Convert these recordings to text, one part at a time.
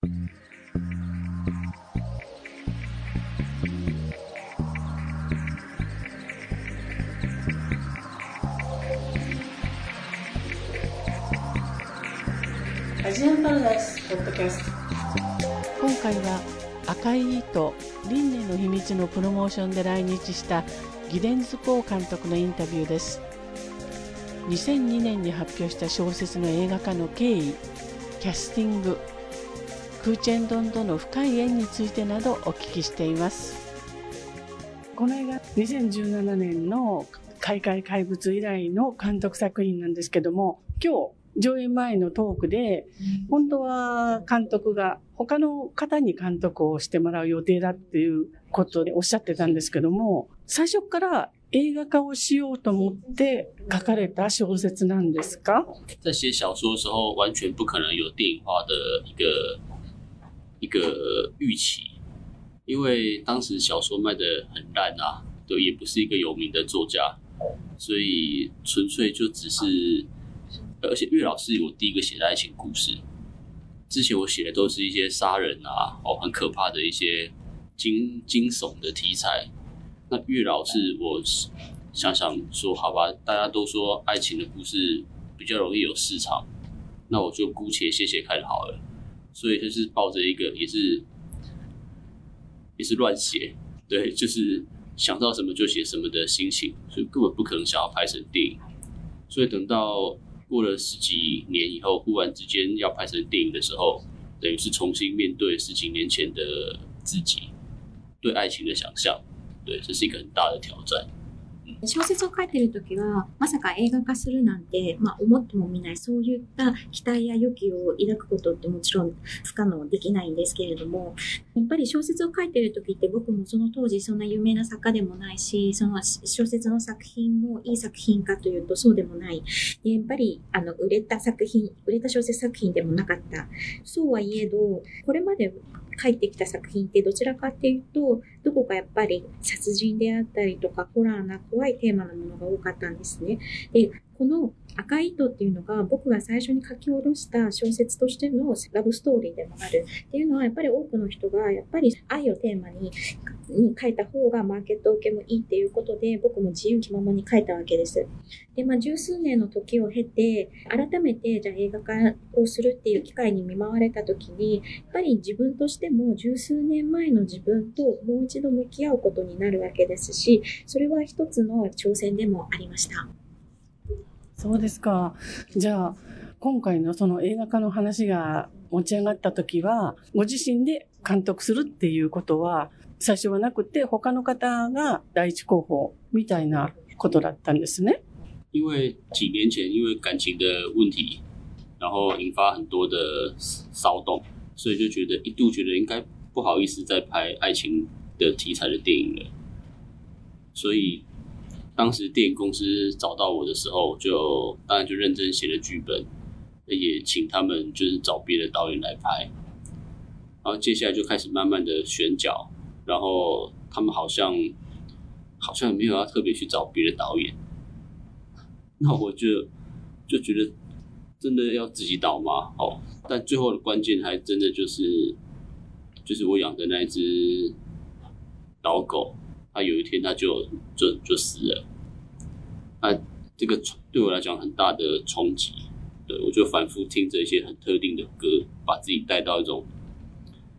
アジアンパラダイスポッドキャスト。今回は赤い糸輪廻の秘密のプロモーションで来日したギデンズコー監督のインタビューです。2002年に発表した小説の映画化の経緯キャスティングクーチェンドンとの深い縁についてなどお聞きしています。この映画2017年の開会怪物以来の監督作品なんですけども今日上映前のトークで、本当は監督が他の方に監督をしてもらう予定だっていうことでおっしゃってたんですけども、最初から映画化をしようと思って書かれた小説なんですか？在写小说的时候，完全不可能有电影化的一个一个预期，因为当时小说卖的很烂啊，对，也不是一个有名的作家，所以纯粹就只是。而且岳老师我第一个写的爱情故事，之前我写的都是一些杀人啊，哦，很可怕的一些惊惊悚的题材。那岳老师我想想说，好吧，大家都说爱情的故事比较容易有市场，那我就姑且写写看好了。所以就是抱着一个也是也是乱写，对，就是想到什么就写什么的心情，所以根本不可能想要拍成电影。所以等到。过了十几年以后，忽然之间要拍成电影的时候，等于是重新面对十几年前的自己，对爱情的想象，对，这是一个很大的挑战。小説を書いてる時は、まさか映画化するなんて、まあ思ってもみない、そういった期待や予期を抱くことってもちろん不可能できないんですけれども、やっぱり小説を書いてる時って僕もその当時そんな有名な作家でもないし、その小説の作品もいい作品かというとそうでもない。でやっぱり、あの、売れた作品、売れた小説作品でもなかった。そうはいえど、これまで書いてきた作品ってどちらかっていうと、どこかやっぱり殺人であったりとか、ホラーな怖いテーマのものが多かったんですね。で、この赤い糸っていうのが僕が最初に書き下ろした小説としてのラブストーリーでもあるっていうのはやっぱり多くの人がやっぱり愛をテーマにに書いた方がマーケット受けもいいっていうことで僕も自由気ままに書いたわけです。で、まあ十数年の時を経て改めてじゃあ映画化をするっていう機会に見舞われた時にやっぱり自分としても十数年前の自分ともう一度向き合うことになるわけですしそれは一つの挑戦でもありました。そうですか。じゃあ、今回のその映画化の話が持ち上がった時は、ご自身で監督するっていうことは、最初はなくて、他の方が第一候補みたいなことだったんですね。因为几年前因为感情的问题，然后引发很多的骚动，所以就觉得一度觉得应该不好意思再拍爱情的题材的电影了，所以当时电影公司找到我的时候，就当然就认真写了剧本，也请他们就是找别的导演来拍。然后接下来就开始慢慢的选角， 然后他们好像好像没有要特别去找别的导演。那我就就觉得真的要自己导吗？哦，但最后的关键还真的就是就是我养的那一只老狗。它有一天它就就就死了，那这个对我来讲很大的冲击，对我就反复听着一些很特定的歌，把自己带到一种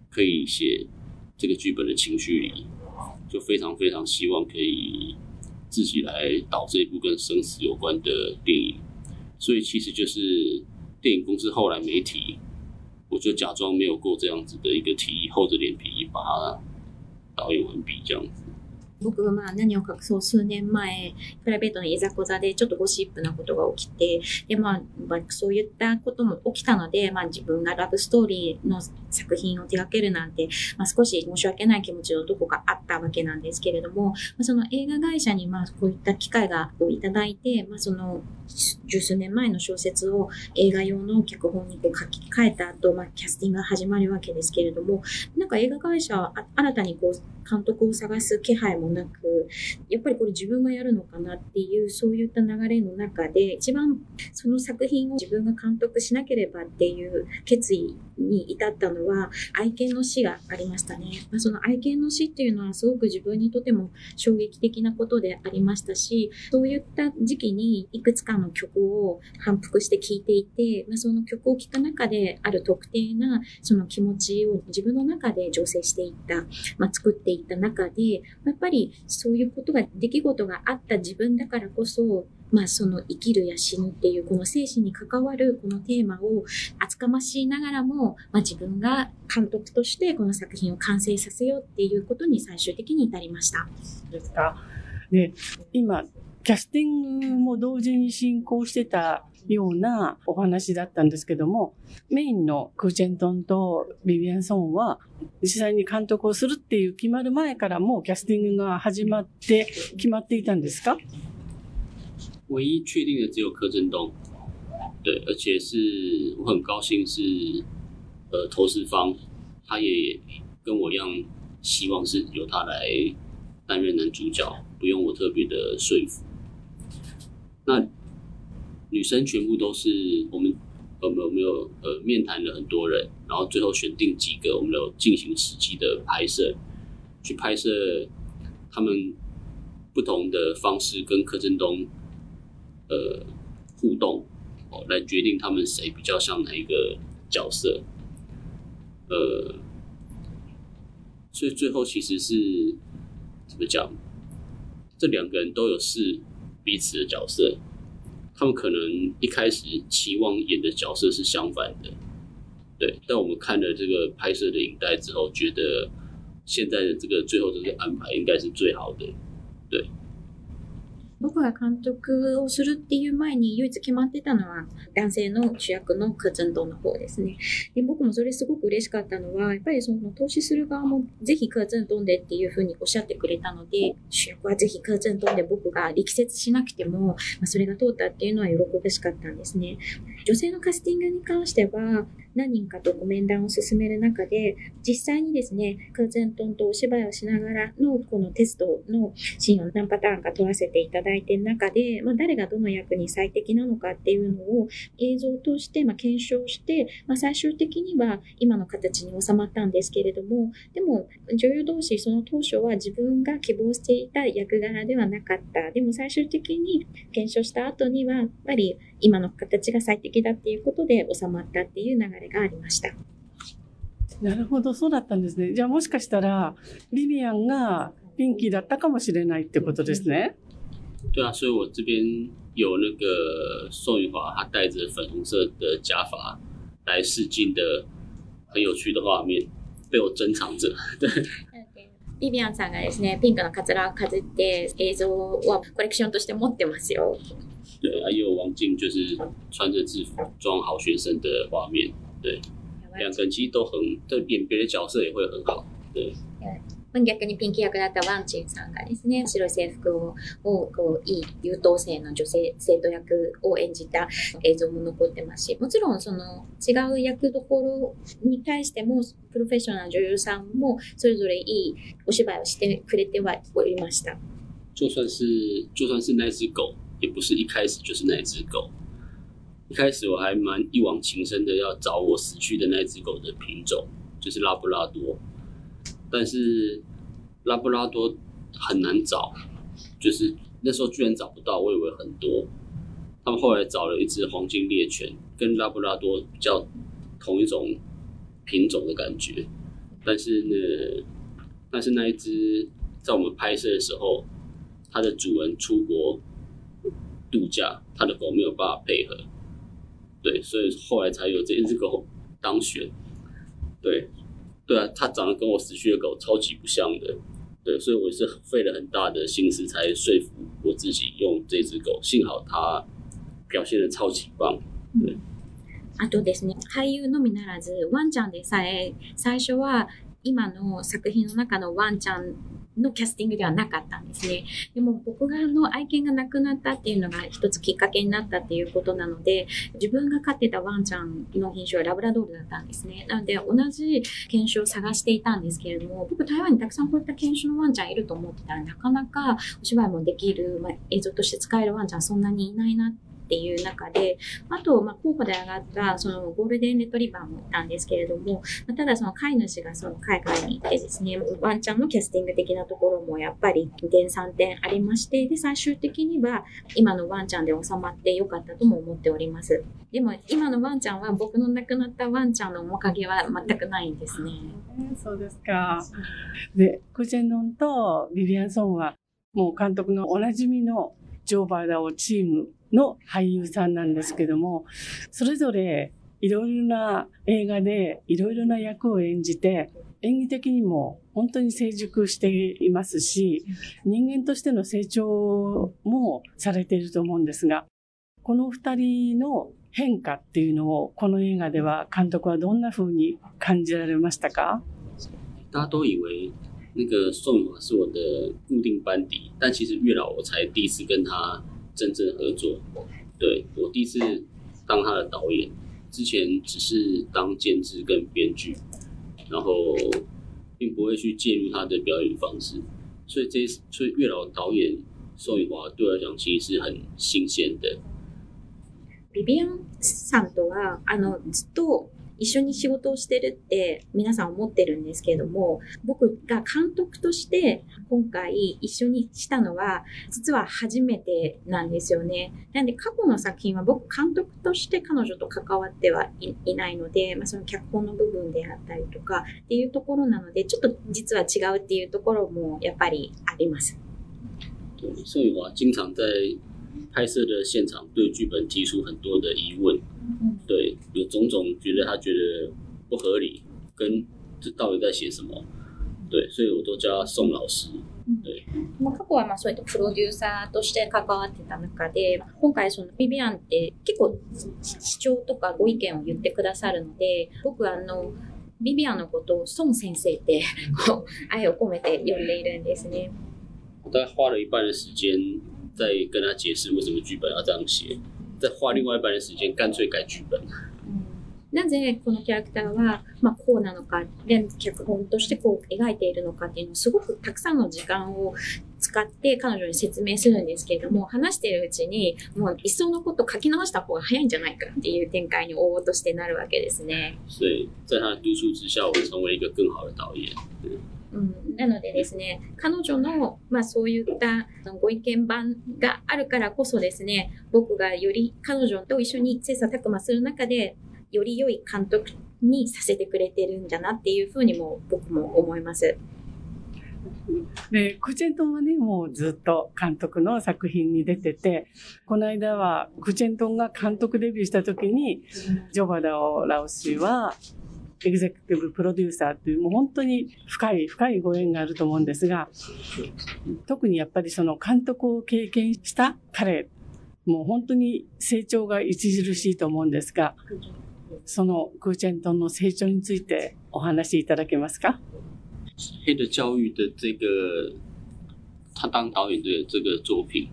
可以写这个剧本的情绪里，就非常非常希望可以自己来导这一部跟生死有关的电影，所以其实就是电影公司后来没提，我就假装没有过这样子的一个提议，厚着脸皮把导演完毕这样子。僕がまあ何を隠そう数年前、プライベートのいざこざでちょっとゴシップなことが起きて、でまあ、そういったことも起きたので、まあ自分がラブストーリーの作品を手掛けるなんて、まあ少し申し訳ない気持ちのどこかあったわけなんですけれども、まあ、その映画会社にまあこういった機会がいただいて、まあその十数年前の小説を映画用の脚本にこう書き換えた後、まあキャスティングが始まるわけですけれども、なんか映画会社は新たにこう監督を探す気配もなく、やっぱりこれ自分がやるのかなっていう、そういった流れの中で、一番その作品を自分が監督しなければっていう決意に至ったのは、愛犬の死がありましたね。まあ、その愛犬の死っていうのはすごく自分にとても衝撃的なことでありましたし、そういった時期にいくつかの曲を反復して聴いていて、まあ、その曲を聴く中である特定なその気持ちを自分の中で醸成していった、まあ、作っていった中で、やっぱりそういうことが、出来事があった自分だからこそ、まあその生きるや死ぬっていうこの生死に関わるこのテーマを厚かましいながらも、まあ自分が監督としてこの作品を完成させようっていうことに最終的に至りました。ですか。で、今、キャスティングも同時に進行してたようなお話だったんですけども、メインのクーチェントンとビビアン・ソンは実際に監督をするっていう決まる前からもうキャスティングが始まって決まっていたんですか？唯一确定的只有柯震东，对，而且是我很高兴是，呃，投资方他也跟我一样，希望是由他来担任男主角，不用我特别的说服。那女生全部都是我们，我们有没有呃面谈了很多人，然后最后选定几个，我们有进行实际的拍摄，去拍摄他们不同的方式跟柯震东。呃，互动哦，来决定他们谁比较像哪一个角色，呃，所以最后其实是怎么讲？这两个人都有是彼此的角色，他们可能一开始期望演的角色是相反的，对。但我们看了这个拍摄的影带之后，觉得现在的这个最后这个安排应该是最好的，对。僕が監督をするっていう前に唯一決まってたのは男性の主役のクツントンの方ですね。で僕もそれすごく嬉しかったのは、やっぱりその投資する側もぜひクツントンでっていうふうにおっしゃってくれたので、主役はぜひクツントンで僕が力説しなくても、まあ、それが通ったっていうのは喜ばしかったんですね。女性のカスティングに関しては、何人かとご面談を進める中で、実際にですね、クーゼントンとお芝居をしながらのこのテストのシーンを何パターンか撮らせていただいている中で、まあ、誰がどの役に最適なのかっていうのを映像を通してま検証して、まあ、最終的には今の形に収まったんですけれども、でも女優同士その当初は自分が希望していた役柄ではなかった。でも最終的に検証した後には、やっぱり今の形が最適だっていうことで収まったっていう流れがありました。なるほど、そうだったんですね。じゃあもしかしたら、リビアンがピンキーだったかもしれないってことですね。对啊，所以我这边有那个宋雨华，他戴着粉红色的假发来试镜的很有趣的画面，被我珍藏着。对。ビビアンさんがですね、ピンクのカツラをかずって映像はコレクションとして持ってますよ。对，还有王静就是穿着制服装好学生的画面，对，两个人其实都很，对演别的角色也会很好，对。逆にピンキー役だったワンチンさんがですね、白い制服ををこういい優等生の女性生徒役を演じた映像も残ってますし、もちろんその違う役どころに対しても、プロフェッショナル女優さんもそれぞれいいお芝居をしてくれてはおりました。就算是就算是那只狗也不是一开始就是那只狗。一开始我还蛮一往情深的要找我死去的那只狗的品种，就是拉布拉多。但是拉布拉多很难找，就是那时候居然找不到，我以为很多。他们后来找了一只黄金猎犬，跟拉布拉多比较同一种品种的感觉。但是呢，但是那一只在我们拍摄的时候，它的主人出国。度假，他的狗没有办法配合，对，所以后来才有这一只狗当选。对，对啊，它长得跟我死去的狗超级不像的，对，所以我是费了很大的心思才说服我自己用这只狗。幸好它表现的超级棒，对。あとですね、俳優のみならず、ワンちゃんでさえ、最初は今の作品の中のワンちゃん のキャスティングではなかったんですね。でも僕があの愛犬が亡くなったっていうのが一つきっかけになったっていうことなので、自分が飼ってたワンちゃんの品種はラブラドールだったんですね。なので同じ犬種を探していたんですけれども、僕台湾にたくさんこういった犬種のワンちゃんいると思ってたらなかなかお芝居もできる、まあ、映像として使えるワンちゃんそんなにいないなってっていう中で、あと、まあ、候補で上がったそのゴールデンレトリバーもなんですけれども、ただその飼い主がその海外に行ってですね、ワンちゃんのキャスティング的なところもやっぱり2点3点ありまして、で、最終的には今のワンちゃんで収まってよかったとも思っております。でも今のワンちゃんは僕の亡くなったワンちゃんの面影は全くないんですね。そうですか。で、クー・チェンドンとビビアン・ソンはもう監督のおなじみのジョーバーダオチームの俳優さんなんですけども、それぞれいろいろな映画でいろいろな役を演じて、演技的にも本当に成熟していますし、人間としての成長もされていると思うんですが、この二人の変化っていうのをこの映画では監督はどんな風に感じられましたか？大家都以为那个宋华是我的固定班底，但其实月老我才第一次跟他真正合作。对我第一次当他的导演，之前只是当监制跟编剧，然后并不会去介入他的表演方式。所以这所以月老导演宋雨华对我来讲其实是很新鲜的。ビビアンさんとは、あの、ずっと 一緒に仕事をしてるって皆さん思ってるんですけれども、僕が監督として今回一緒にしたのは、実は初めてなんですよね。なんで過去の作品は僕監督として彼女と関わってはいないので、まあ、その脚本の部分であったりとかっていうところなので、ちょっと実は違うっていうところもやっぱりあります。所以我经常在拍摄的现场对剧本提出很多的疑问，对，有种种觉得他觉得不合理，跟这到底在写什么，对，所以我都叫他宋老师。对。まあ過去はまあそういったプロデューサーとして関わってた中で、今回そのビビアンって結構主張とかご意見を言ってくださるので、僕はあの、ビビアンのことを宋先生ってこう愛を込めて呼んでいるんですね。大概花了一半的时间在跟他解释为什么剧本要这样写，再花另外一半的时间干脆改剧本。なぜこのキャラクターは、まあ、こうなのか、で、脚本としてこう描いているのかっていうのをすごくたくさんの時間を使って彼女に説明するんですけれども、話しているうちに、もういっそのこと書き直した方が早いんじゃないかっていう展開に応募としてなるわけですね。所以在他的督促之下，我成为一个更好的导演。うん、なのでですね、彼女の、まあそういったご意見番があるからこそですね、僕がより彼女と一緒に切磋琢磨する中で、より良い監督にさせてくれてるんだなっていうふうにも僕も思います。で、クチェントンはね、もうずっと監督の作品に出てて、この間はクチェントンが監督デビューした時に、ジョバダオ・ラオスはエグゼクティブプロデューサーという、もう本当に深い、深いご縁があると思うんですが、特にやっぱりその監督を経験した彼、もう本当に成長が著しいと思うんですが、そのクーチェントンの成長についてお話しいただけますか？黑的教育的这个，他当导演的这个作品，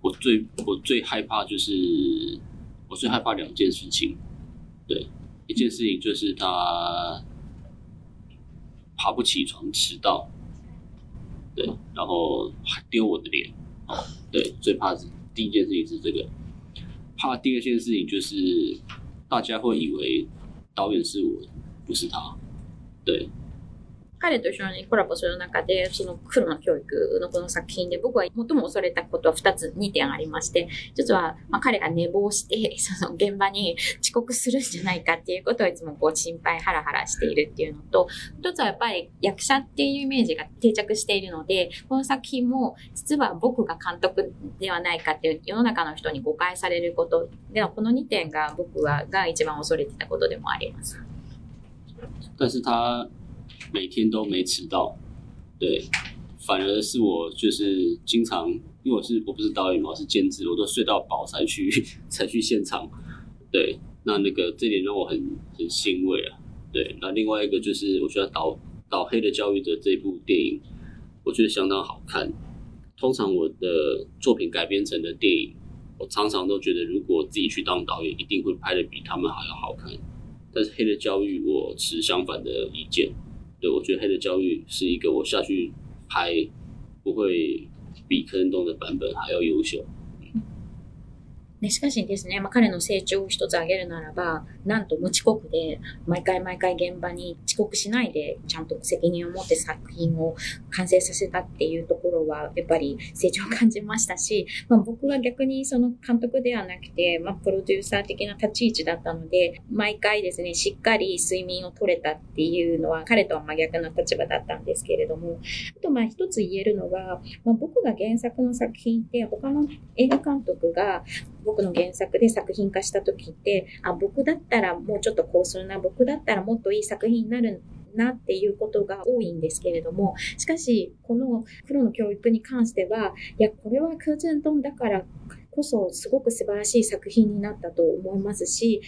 我最我最害怕就是，我最害怕两件事情，对。一件事情就是他爬不起床，迟到，对，然后还丢我的脸，哦，对，最怕是第一件事情是这个，怕第二件事情就是大家会以为导演是我，不是他，对。彼と一緒にコラボする中で、その黒の教育のこの作品で僕は最も恐れたことは2つ、2点ありまして、一つは、まあ、彼が寝坊して、その現場に遅刻するんじゃないかっていうことをいつもこう心配ハラハラしているっていうのと、一つはやっぱり役者っていうイメージが定着しているので、この作品も実は僕が監督ではないかっていう世の中の人に誤解されることでは、この2点が僕はが一番恐れてたことでもあります。但是他每天都没迟到，对，反而是我就是经常，因为我是我不是导演嘛，我是兼职，我都睡到饱才去 才去现场，对，那那个这点让我很很欣慰啊，对，那另外一个就是我觉得导导黑的教育的这部电影，我觉得相当好看。通常我的作品改编成的电影，我常常都觉得如果自己去当导演，一定会拍的比他们还要好看。但是黑的教育，我持相反的意见。对，我觉得黑的教育是一个我下去拍不会比柯震东的版本还要优秀。ね、しかしですね、まあ、彼の成長を一つ挙げるならば、なんと無遅刻で、毎回毎回現場に遅刻しないで、ちゃんと責任を持って作品を完成させたっていうところは、やっぱり成長を感じましたし、まあ、僕は逆にその監督ではなくて、まあ、プロデューサー的な立ち位置だったので、毎回ですね、しっかり睡眠を取れたっていうのは、彼とは真逆な立場だったんですけれども、あとまあ一つ言えるのは、まあ、僕が原作の作品って他の映画監督が僕の原作で作品化した時って、あ、僕だったらもうちょっとこうするな、僕だったらもっといい作品になるなっていうことが多いんですけれども、しかし、このプロの教育に関しては、いや、これはクーズントンだからこそすごく素晴らしい作品になったと思いますし、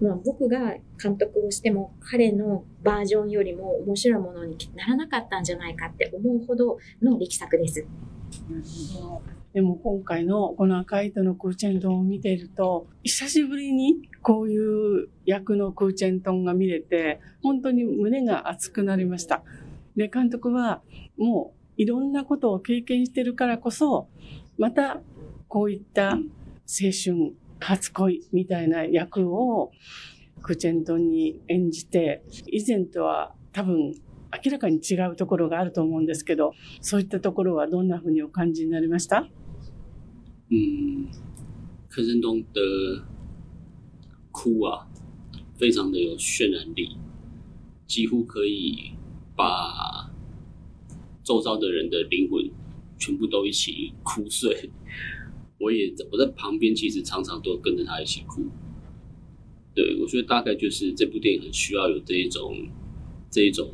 ま、僕が監督をしても彼のバージョンよりも面白いものにならなかったんじゃないかって思うほどの力作です。でも今回のこの赤い糸のクーチェントンを見ていると、久しぶりにこういう役のクーチェントンが見れて、本当に胸が熱くなりました。で、監督はもういろんなことを経験してるからこそ、またこういった青春、初恋みたいな役をクーチェントンに演じて、以前とは多分明らかに違うところがあると思うんですけど、そういったところはどんなふうにお感じになりました？嗯，柯震东的哭啊，非常的有渲染力，几乎可以把周遭的人的灵魂全部都一起哭碎。我也我在旁边，其实常常都跟着他一起哭。对我觉得大概就是这部电影很需要有这一种这一种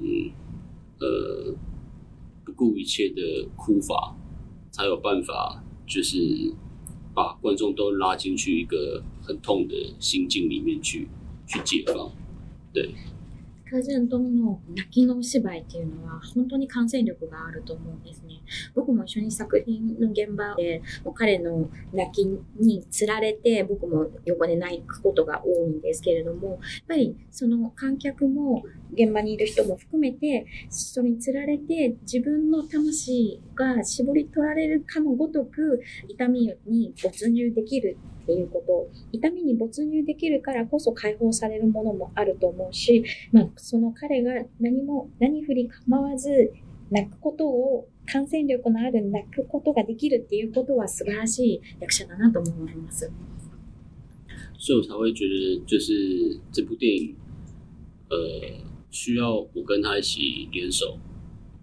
呃不顾一切的哭法，才有办法就是。把观众都拉进去一个很痛的心境里面去，去解放，对。カジントンの泣きのお芝居っていうのは本当に感染力があると思うんですね。僕も一緒に作品の現場でもう彼の泣きにつられて僕も横で泣くことが多いんですけれども、やっぱりその観客も現場にいる人も含めて、それにつられて自分の魂が絞り取られるかのごとく痛みに没入できるっていうこと、痛みに没入できるからこそ解放されるものもあると思うし、まあ、その彼が何も、何振り構わず泣くことを、感染力のある泣くことができるっていうことは素晴らしい役者だなと思います。所以我才会觉得，就是这部电影，呃，需要我跟他一起联手，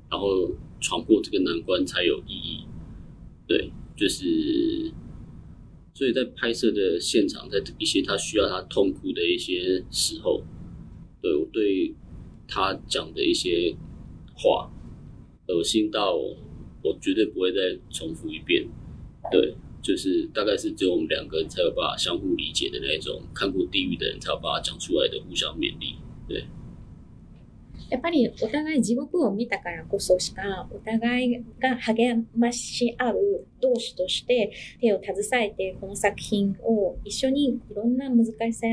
然后闯过这个难关才有意义。对，就是。所以在拍摄的现场，在一些他需要他痛苦的一些时候，对我对他讲的一些话，恶心到我绝对不会再重复一遍。对，就是大概是只有我们两个人才有办法相互理解的那种，看过地狱的人才有办法讲出来的互相勉励。对。やっぱりお互い地獄を見たからこそしか、お互いが励まし合う同士として手を携えてこの作品を一緒にいろんな難しさ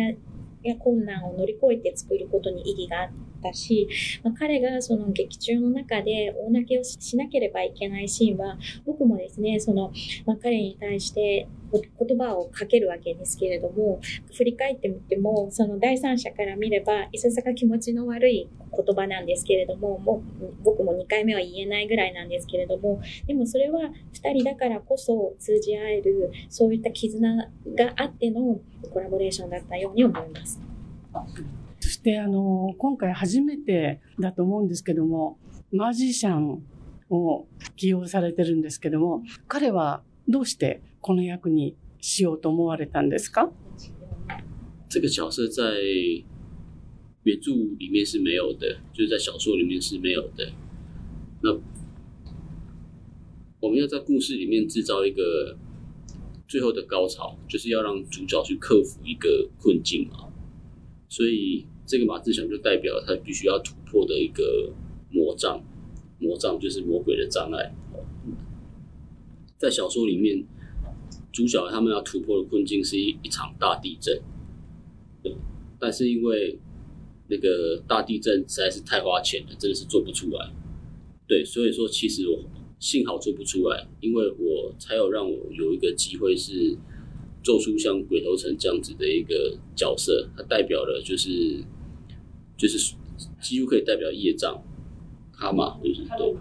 や困難を乗り越えて作ることに意義があってたし、まあ、彼がその劇中の中で大泣きをしなければいけないシーンは、僕もですね、その、まあ、彼に対して言葉をかけるわけですけれども、振り返ってみても、その第三者から見れば、いささか気持ちの悪い言葉なんですけれども、もう僕も2回目は言えないぐらいなんですけれども、でもそれは2人だからこそ通じ合える、そういった絆があってのコラボレーションだったように思います。してあの、今回初めてだと思うんですけども、マジシャンを起用されてるんですけども、彼はどうしてこの役にしようと思われたんですか？这个角色在原著里面是没有的，就是在小说里面是没有的。那我们要在故事里面制造一个最后的高潮，就是要让主角去克服一个困境啊。所以这个马志祥就代表他必须要突破的一个魔障，魔障就是魔鬼的障碍。在小说里面，主角他们要突破的困境是一一场大地震，但是因为那个大地震实在是太花钱了，真的是做不出来。对，所以说其实我幸好做不出来，因为我才有让我有一个机会是做出像鬼头城这样子的一个角色，它代表了就是就是几乎可以代表业障，他嘛就是对。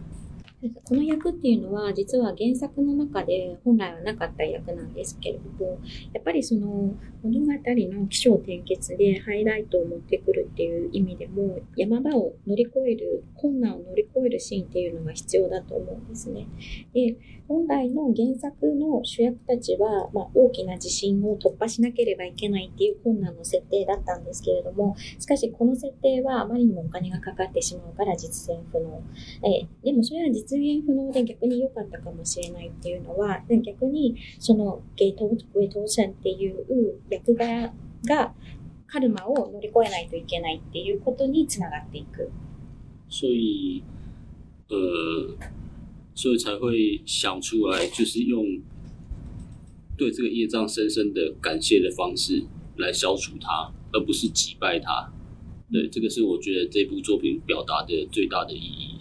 この役っていうのは実は原作の中で本来はなかった役なんですけれどもやっぱりその物語の起承転結でハイライトを持ってくるっていう意味でも山場を乗り越える困難を乗り越えるシーンっていうのが必要だと思うんですね。で本来の原作の主役たちは、まあ、大きな地震を突破しなければいけないっていう困難の設定だったんですけれどもしかしこの設定はあまりにもお金がかかってしまうから実現不能。えでもそれは実現不能で逆に良かったかもしれないっていうのは逆にそのゲートウェイトーシャンっていう役柄がカルマを乗り越えないといけないっていうことにつながっていく。所以，呃，所以才会想出来，就是用对这个业障深深的感谢的方式来消除它，而不是击败它。对，这个是我觉得这部作品表达的最大的意义。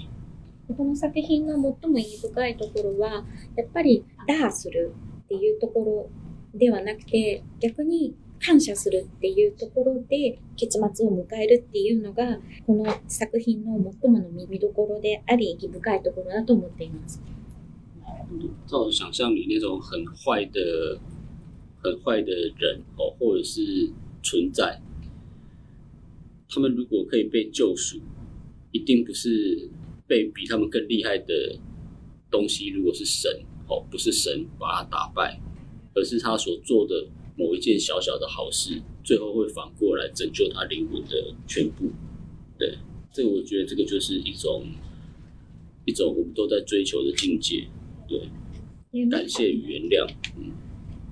この作品の最も意義深いところは、やっぱり打破するっていうところではなくて、逆に感謝するっていうところで結末を迎えるっていうのが、この作品の最もの見どころであり、意義深いところだと思っています。在我想象里，那种很坏的、很坏的人哦，或者是存在，他们如果可以被救赎，一定不是被比他们更厉害的东西，如果是神哦，不是神把他打败。而是他所做的某一件小小的好事，最后会反过来拯救他灵魂的全部。对，这个我觉得这个就是一种一种我们都在追求的境界。对，感谢与原谅。嗯。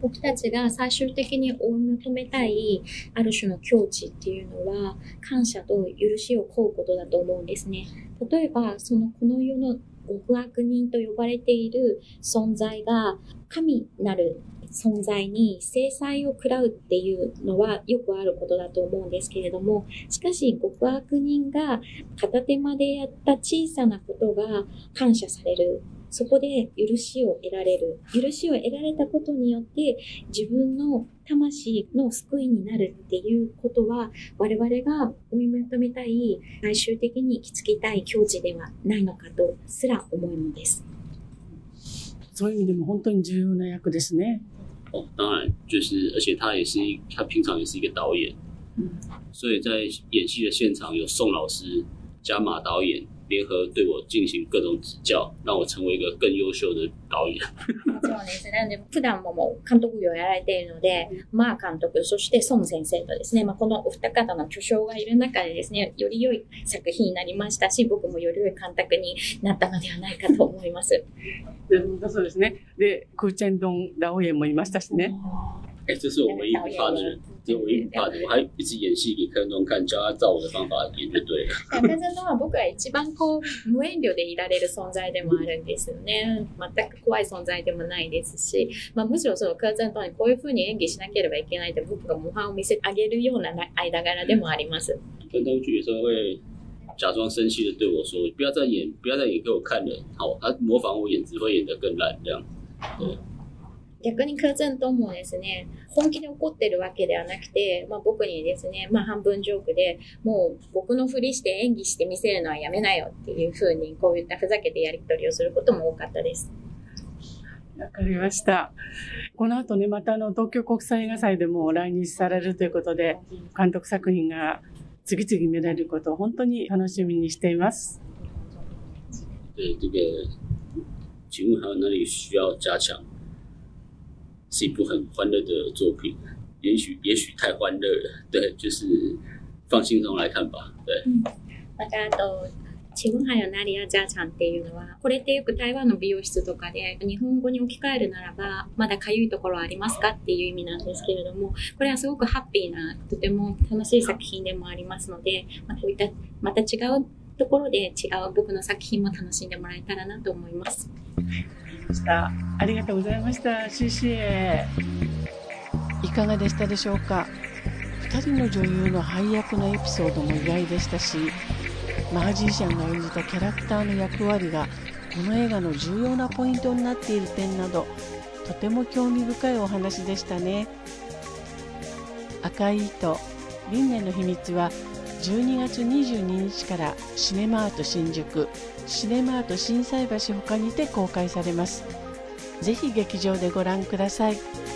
僕たちが最終的に追い求めたいある種の境地っていうのは感謝と許しを請うことだと思うんですね。例えば、そのこの世の極悪人と呼ばれている存在が神なる存在に制裁を食らうっていうのはよくあることだと思うんですけれども、しかし極悪人が片手間でやった小さなことが感謝される。そこで許しを得られる。許しを得られたことによって自分の魂の救いになるっていうことは我々が追い求めたい最終的に行き着きたい境地ではないのかとすら思うのです。そういう意味でも本当に重要な役ですね。哦，当然，就是，而且他也是一，他平常也是一个导演，嗯，所以在演戏的现场有宋老师加马导演。联合对我进行各种指教，让我成为一个更优秀的导演。そうですね。で普段ももう監督業をやられているので、マー監督、そして孫先生とですね、まあ、このお二方の巨匠がいる中でですね、より良い作品になりましたし、僕もより良い監督になったのではないかと思います。そうですね。で、クーチェンドン導演もいましたしね。哎，这是我唯一不怕的人，这是唯一不怕的。我还一直演戏给柯震东看，教他照我的方法演就对了。柯震東は僕は一番こう無遠慮でいられる存在でもあるんですよね。全く怖い存在でもないですし、まあ、むしろその柯震東にこういうふうに演技しなければいけないって僕が模範を見せてあげるような間柄でもあります。柯震东有时候会假装生气的对我说：“不要再演，不要再演给我看了。”好，他模仿我演，只会演得更烂这样。对。 逆にクーゼントもですね、本気で怒ってるわけではなくて、まあ、僕にですね、まあ、半分ジョークで、もう僕のふりして演技して見せるのはやめなよっていうふうに、こういったふざけてやり取りをすることも多かったです。わかりました。この後ね、またあの、東京国際映画祭でも来日されるということで、監督作品が次々見られることを本当に楽しみにしています。对这个，请问还有哪里需要加强？是一部很欢乐的作品，也许也许太欢乐了，对，就是放轻松来看吧，对。またあと、ちぐはやなりやじゃちゃんっていうのは、これってよく台湾の美容室とかで日本語に置き換えるならば、まだかゆいところありますかっていう意味なんですけれども、これはすごくハッピーな、とても楽しい作品でもありますので、まあ、こういったまた違うところで違う僕の作品も楽しんでもらえたらなと思います。した。ありがとうございました。CCA。いかがでしたでしょうか？2人の女優の配役のエピソードも意外でしたし、マージーシャンが演じたキャラクターの役割がこの映画の重要なポイントになっている点など、とても興味深いお話でしたね赤い糸輪廻の秘密は12月22日からシネマート新宿シネマート心斎橋他にて公開されますぜひ劇場でご覧ください。